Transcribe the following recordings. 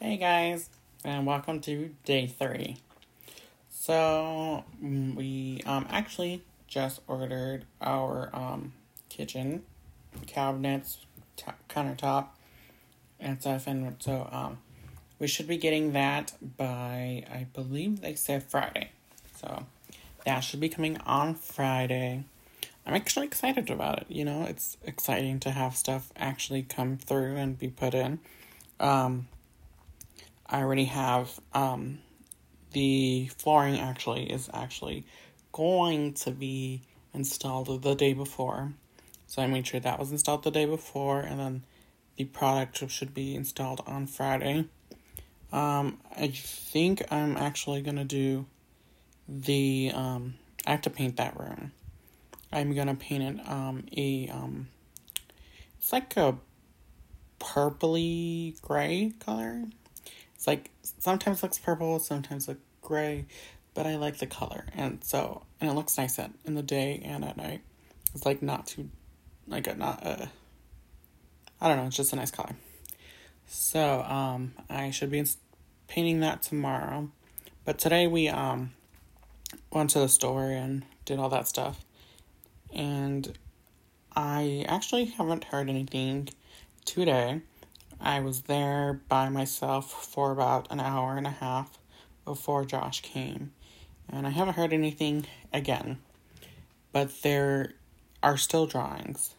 Hey guys, and welcome to day three. So mm, we um actually just ordered our um kitchen cabinets, t- countertop, and stuff, and so um we should be getting that by I believe they said Friday. So that should be coming on Friday. I'm actually excited about it. You know, it's exciting to have stuff actually come through and be put in. Um, I already have um, the flooring actually is actually going to be installed the day before. So I made sure that was installed the day before, and then the product should be installed on Friday. Um, I think I'm actually gonna do the um. I have to paint that room. I'm gonna paint it um a um. It's like a purpley gray color. It's like sometimes looks purple, sometimes look gray, but I like the color, and so and it looks nice at in the day and at night. It's like not too, like a not a. I don't know. It's just a nice color. So um, I should be painting that tomorrow, but today we um went to the store and did all that stuff, and I actually haven't heard anything today. I was there by myself for about an hour and a half before Josh came, and I haven't heard anything again. But there are still drawings.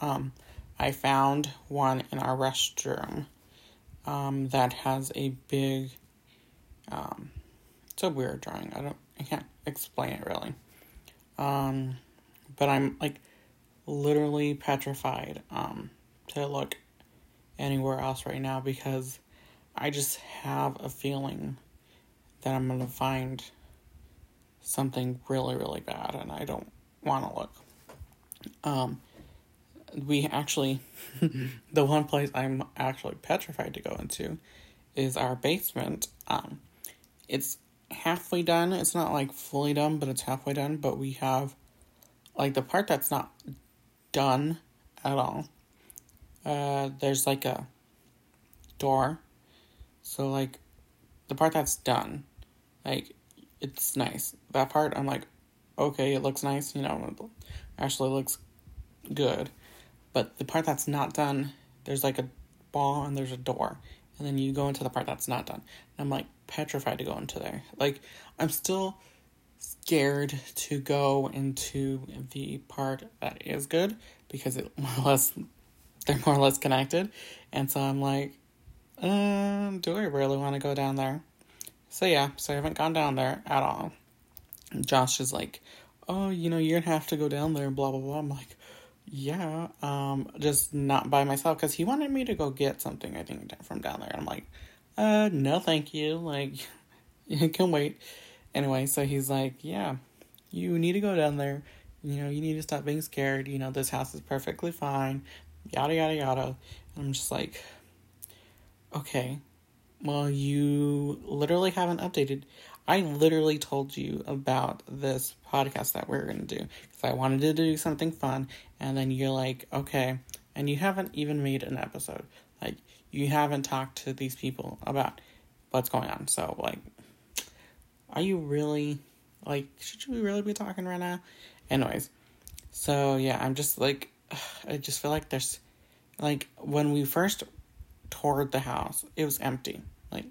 Um, I found one in our restroom um, that has a big. Um, it's a weird drawing. I don't. I can't explain it really. Um, but I'm like literally petrified um, to look anywhere else right now because I just have a feeling that I'm gonna find something really, really bad, and I don't want to look. Um, we actually, the one place I'm actually petrified to go into is our basement. Um, it's halfway done. It's not like fully done, but it's halfway done. But we have like the part that's not done at all. Uh, there's like a door. So like the part that's done, like it's nice. That part I'm like, okay, it looks nice, you know, actually looks good. But the part that's not done, there's like a ball and there's a door. And then you go into the part that's not done. And I'm like petrified to go into there. Like I'm still scared to go into the part that is good because it more or less they're more or less connected. And so I'm like, um, do I really want to go down there? So yeah, so I haven't gone down there at all. Josh is like, oh, you know, you're gonna have to go down there, blah blah blah. I'm like, yeah, um, just not by myself because he wanted me to go get something. I think from down there. I'm like, uh, no, thank you. Like, you can wait. Anyway, so he's like, yeah, you need to go down there. You know, you need to stop being scared. You know, this house is perfectly fine. Yada yada yada. And I'm just like, okay, well, you literally haven't updated. I literally told you about this podcast that we are going to do because I wanted to do something fun, and then you're like, okay, and you haven't even made an episode. Like, you haven't talked to these people about what's going on. So, like, are you really, like, should we really be talking right now? Anyways, so yeah, I'm just like, I just feel like there's, like, when we first toured the house, it was empty. Like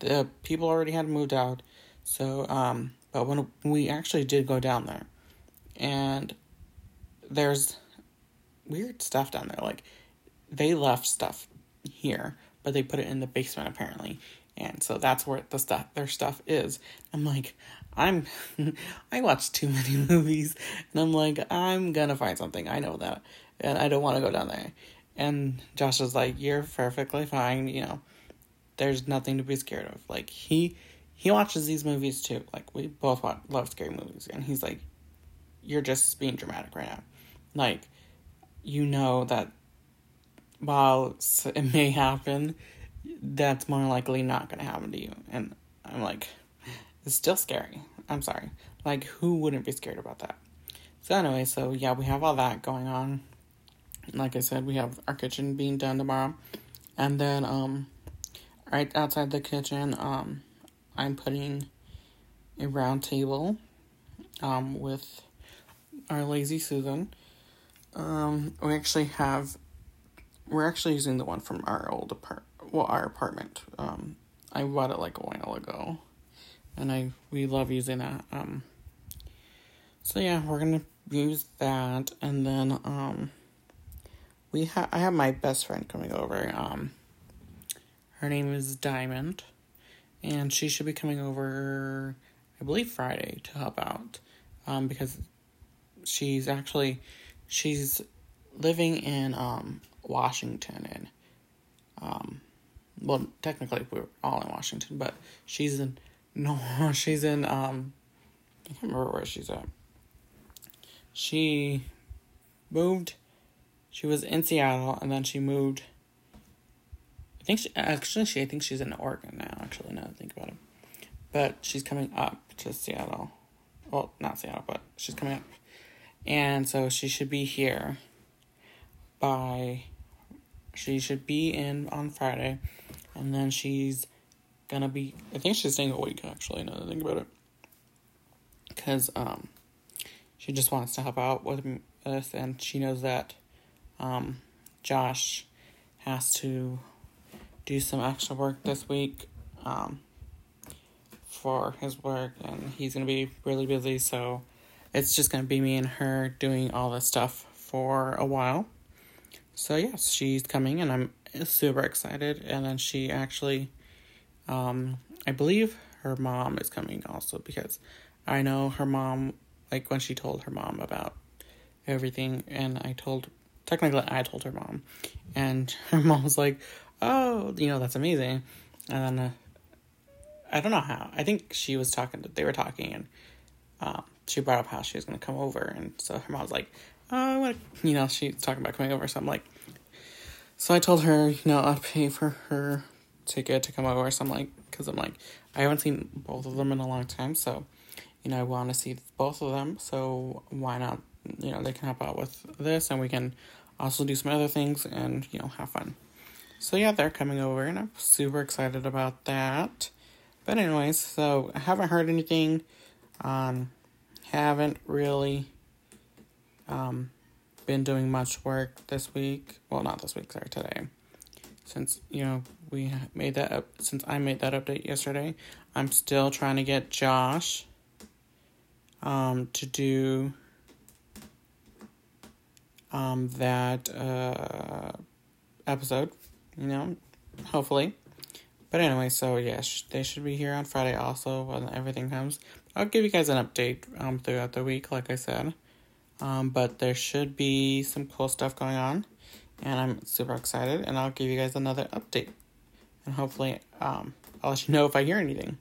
the people already had moved out. So, um, but when we actually did go down there, and there's weird stuff down there. Like they left stuff here, but they put it in the basement apparently, and so that's where the stuff their stuff is. I'm like, I'm, I watch too many movies, and I'm like, I'm gonna find something. I know that, and I don't want to go down there. And Josh is like, You're perfectly fine, you know. There's nothing to be scared of. Like he he watches these movies too. Like we both watch, love scary movies, and he's like, You're just being dramatic right now. Like, you know that while it may happen, that's more likely not gonna happen to you. And I'm like, it's still scary. I'm sorry. Like, who wouldn't be scared about that? So anyway, so yeah, we have all that going on like I said, we have our kitchen being done tomorrow. And then um right outside the kitchen, um, I'm putting a round table um, with our lazy Susan. Um, we actually have, we're actually using the one from our old apart, well, our apartment. Um, I bought it like a while ago, and I we love using that. Um, so yeah, we're gonna use that, and then um, we have I have my best friend coming over. Um, her name is Diamond, and she should be coming over, I believe Friday to help out, um, because she's actually she's living in um Washington and um well technically we're all in Washington, but she's in no she's in um I can't remember where she's at. She moved she was in Seattle and then she moved I think she actually she I think she's in Oregon now, actually now that I think about it. But she's coming up to Seattle. Well, not Seattle, but she's coming up. And so she should be here by she should be in on Friday and then she's gonna be I think she's staying a week actually now that I think about it. Cause um she just wants to help out with us and she knows that um Josh has to do some extra work this week um for his work and he's gonna be really busy so it's just gonna be me and her doing all this stuff for a while. So yes, she's coming and I'm super excited. And then she actually, um, I believe her mom is coming also because I know her mom, like when she told her mom about everything, and I told, technically, I told her mom, and her mom was like, oh, you know, that's amazing. And then, uh, I don't know how. I think she was talking, they were talking, and um, she brought up how she was going to come over. And so her mom was like, I want to, you know, she's talking about coming over. So I'm like, so I told her, you know, I'd pay for her ticket to come over. So I'm like, because I'm like, I haven't seen both of them in a long time. So, you know, I want to see both of them. So why not, you know, they can help out with this and we can also do some other things and, you know, have fun. So yeah, they're coming over and I'm super excited about that. But anyways, so I haven't heard anything. Um, haven't really um, been doing much work this week. Well, not this week, sorry, today. Since, you know, we made that up, since I made that update yesterday, I'm still trying to get Josh um, to do um, that uh, episode, you know, hopefully. But anyway, so yeah, they should be here on Friday also when everything comes. I'll give you guys an update um, throughout the week, like I said. Um, but there should be some cool stuff going on, and I'm super excited. And I'll give you guys another update, and hopefully, um, I'll let you know if I hear anything.